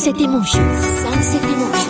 Sunset Emotions. Sunset Emotions.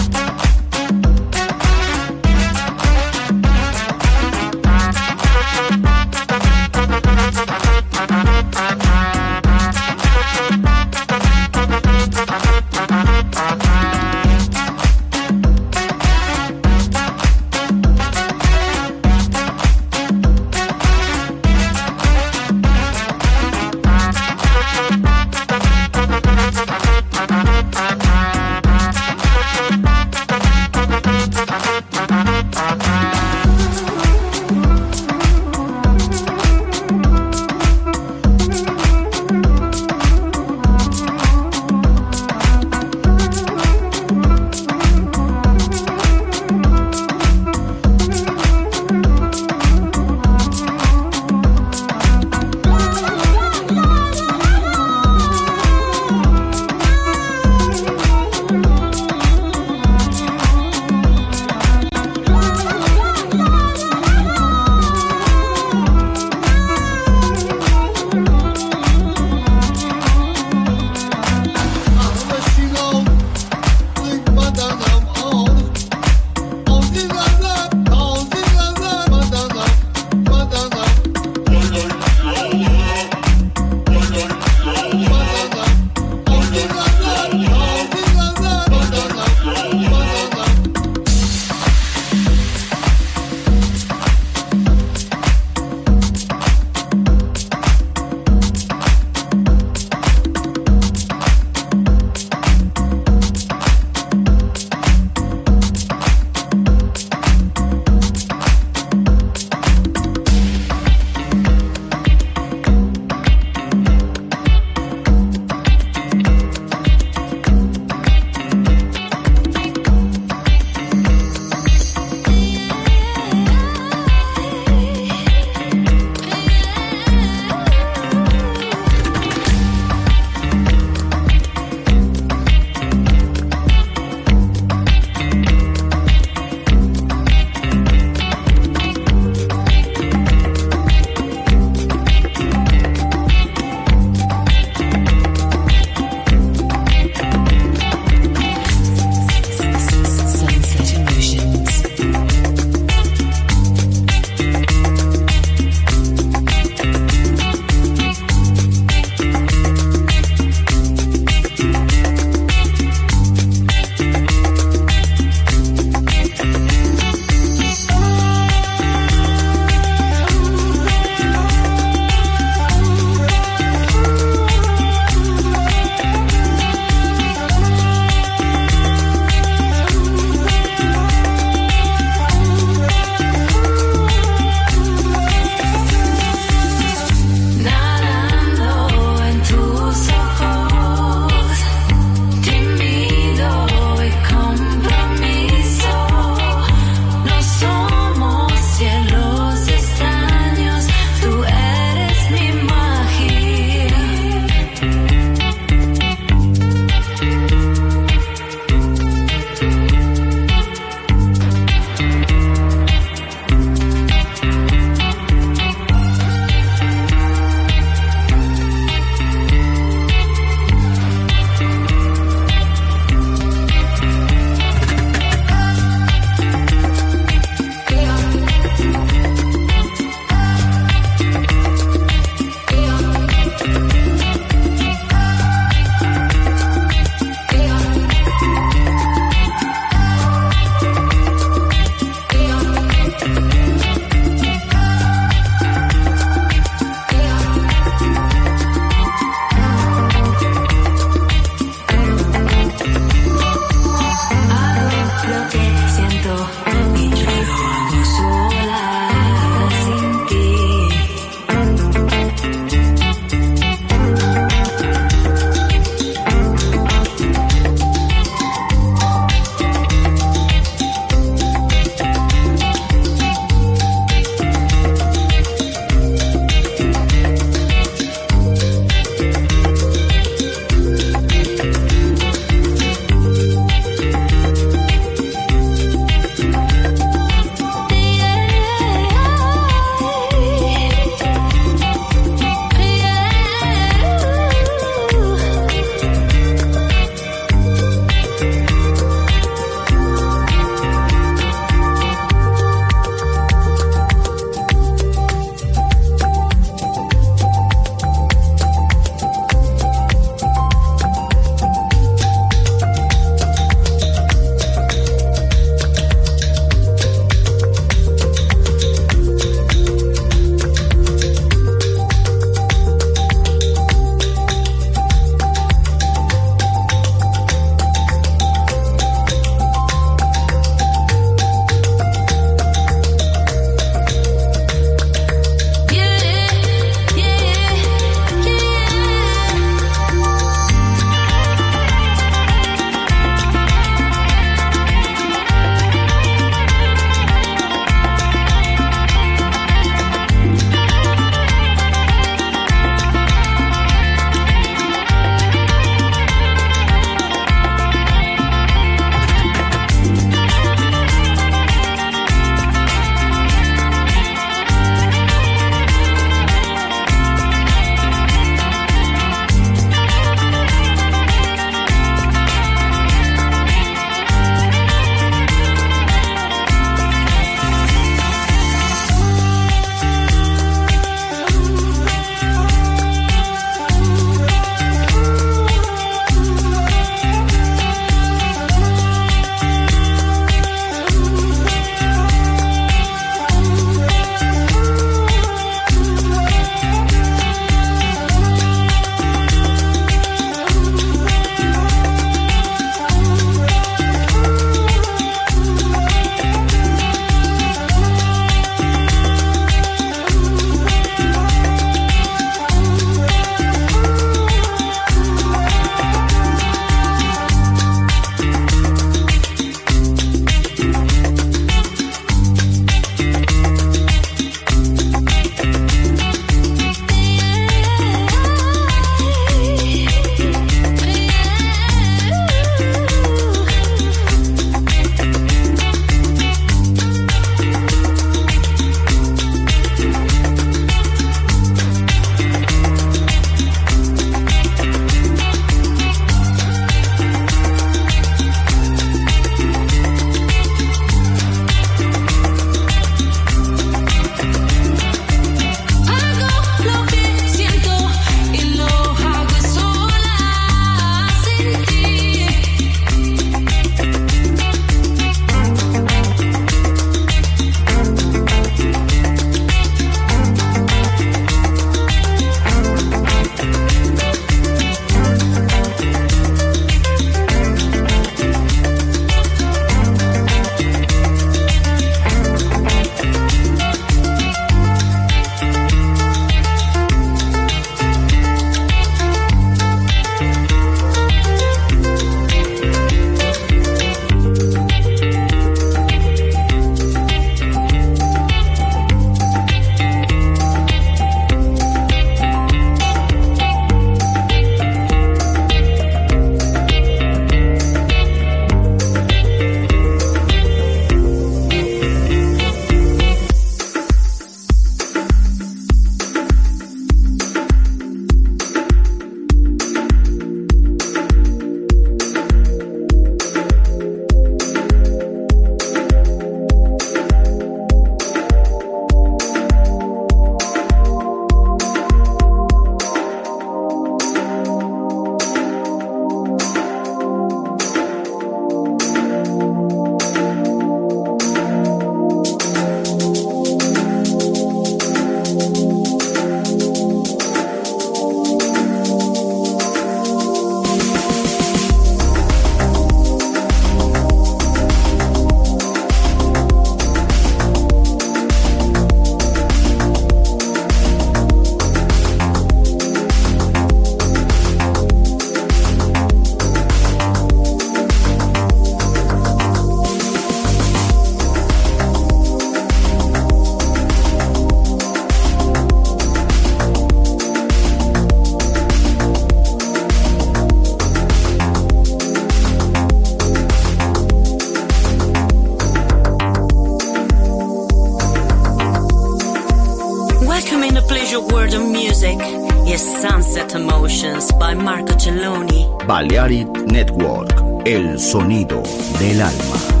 Is Sunset Emotions by Marco Celloni. Balearic Network, el sonido del alma.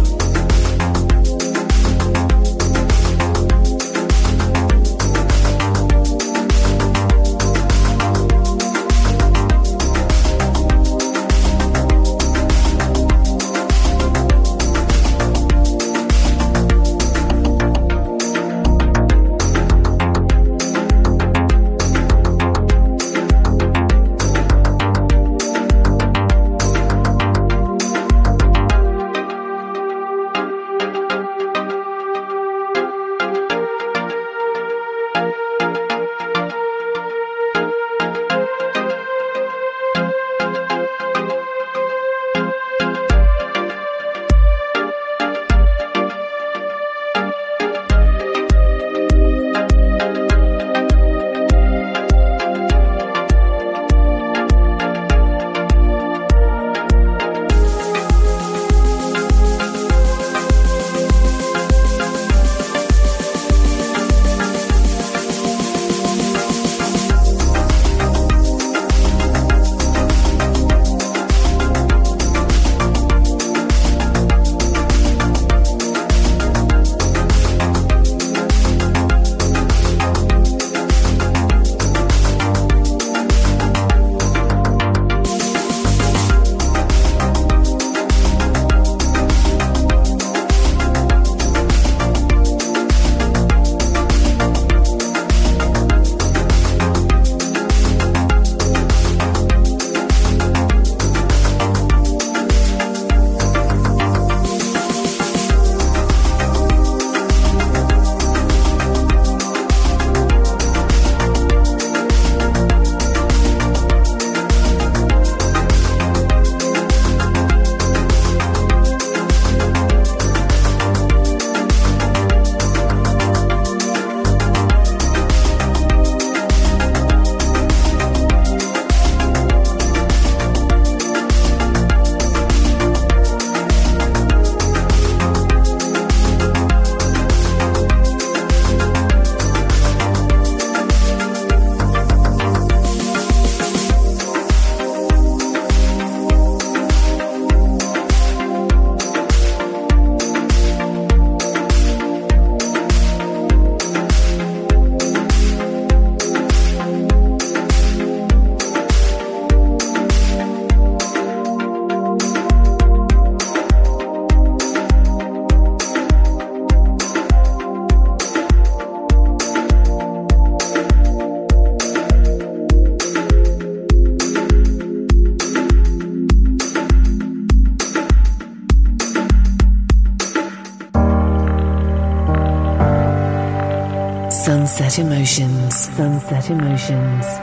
Sunset Emotions.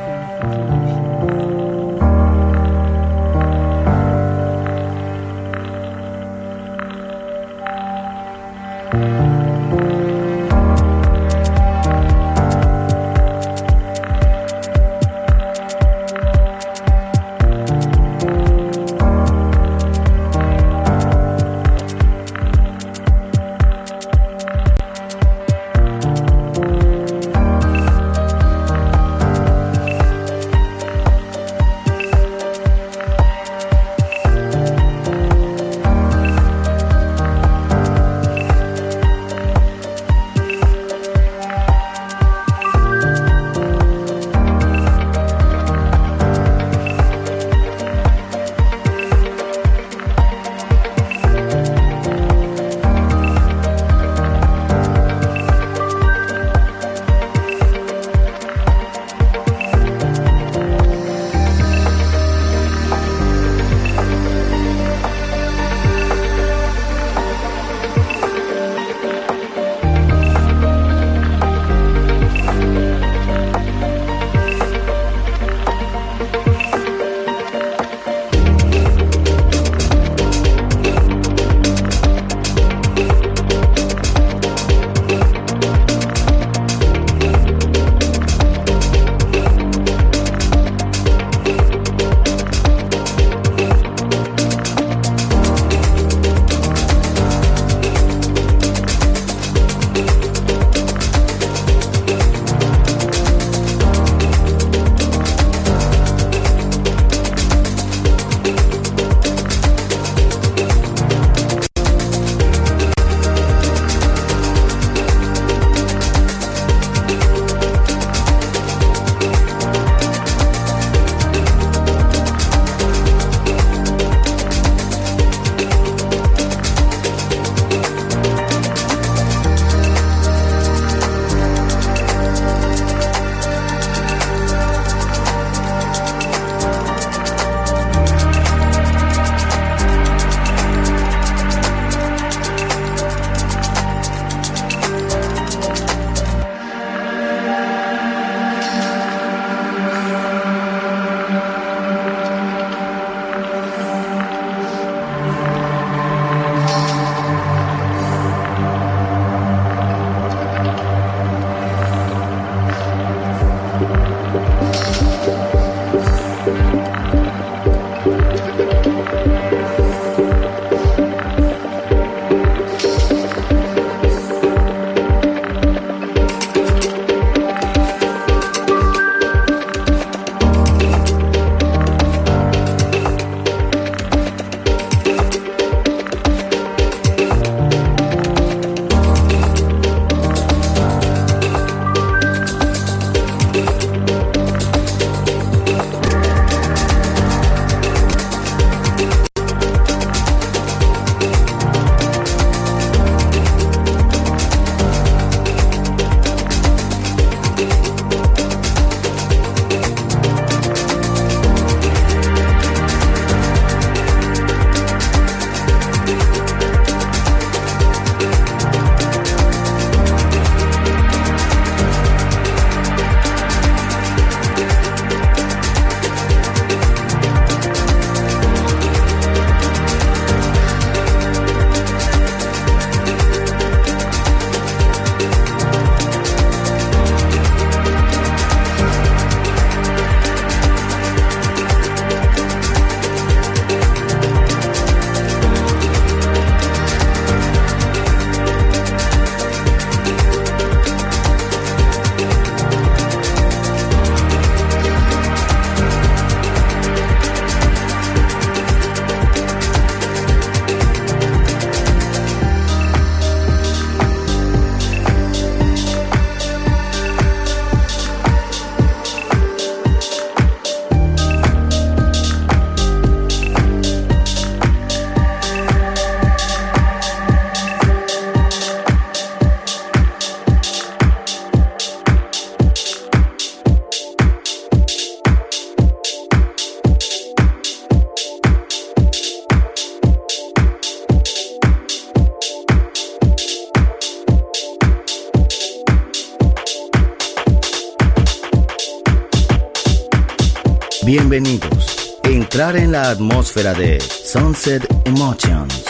De Sunset Emotions.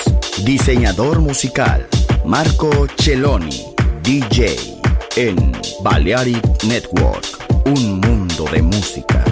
Diseñador musical, Marco Celloni, DJ, en Balearic Network, un mundo de música.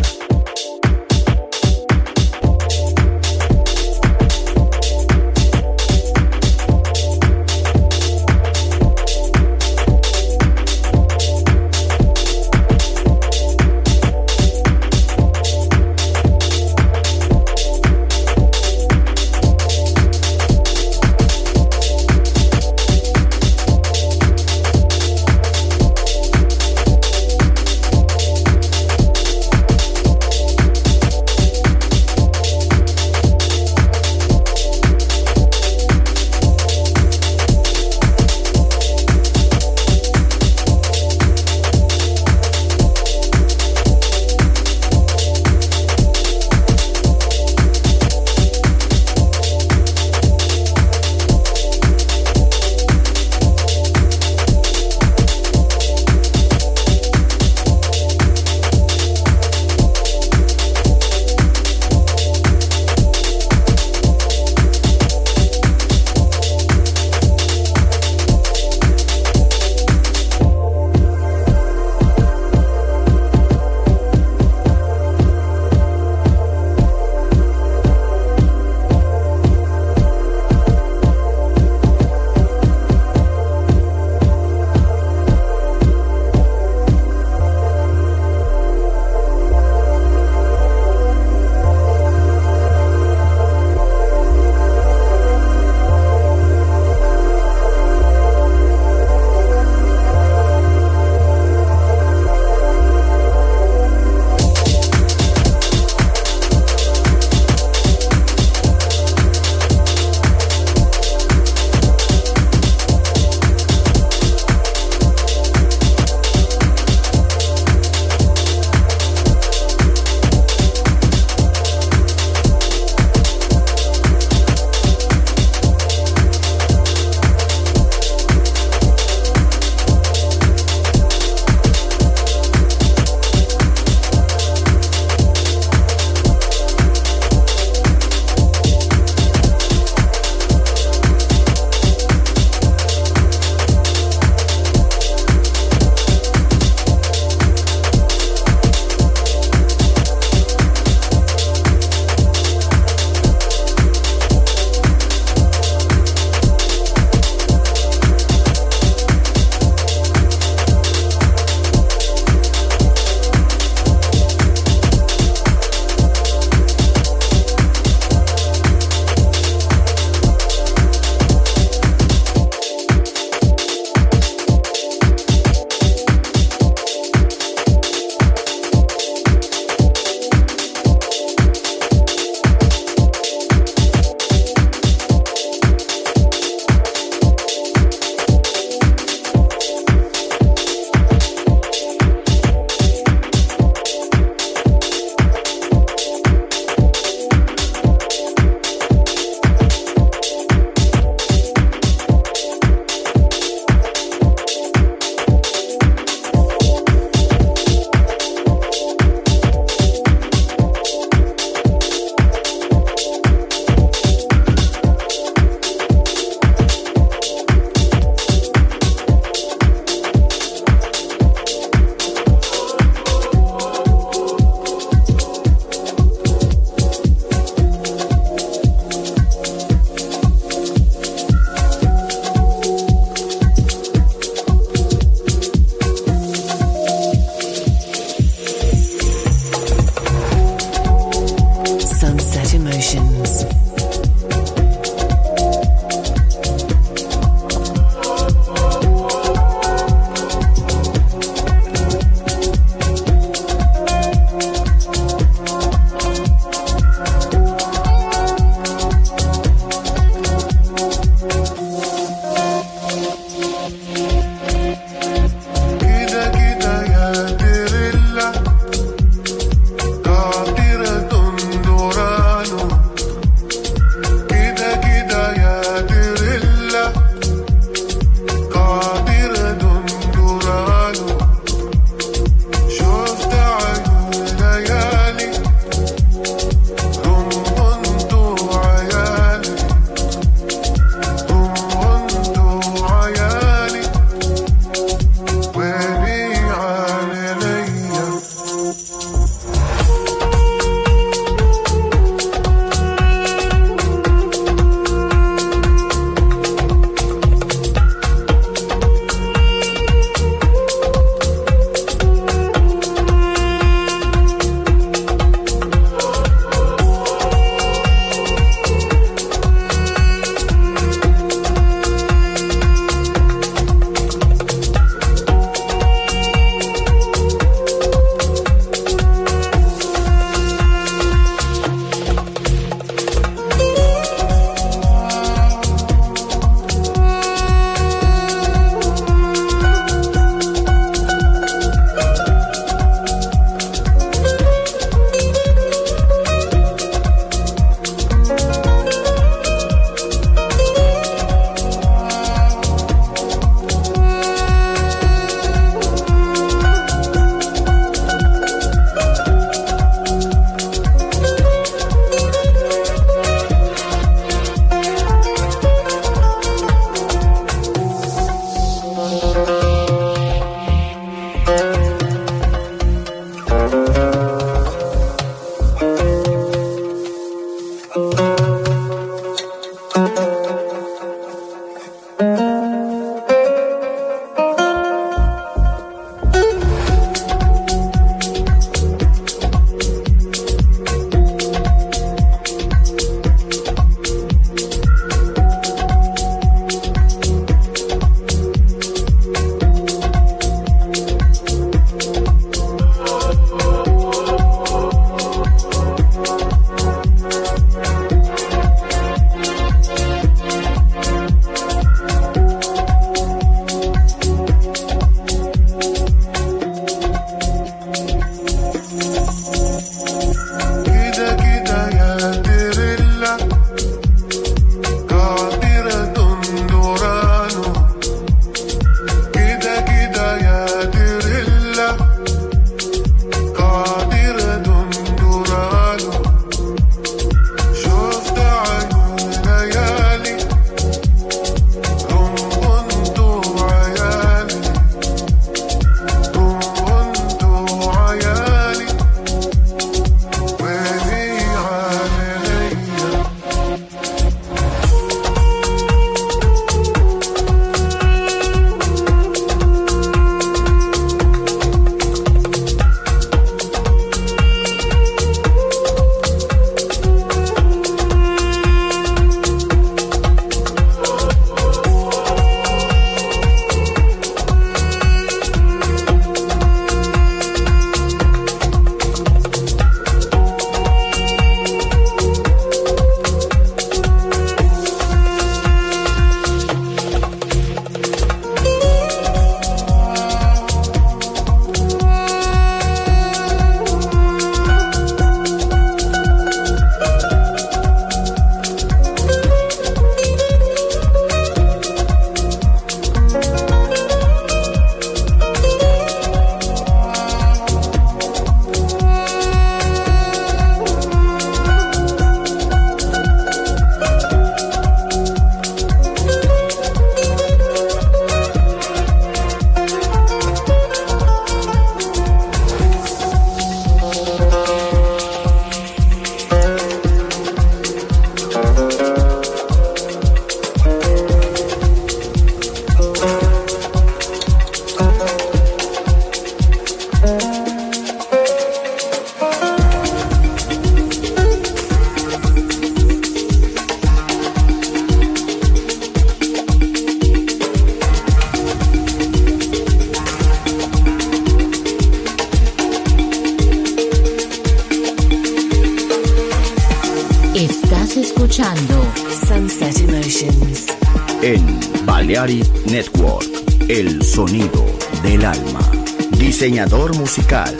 Musical,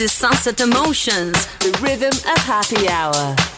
is Sunset Emotions, the rhythm of happy hour.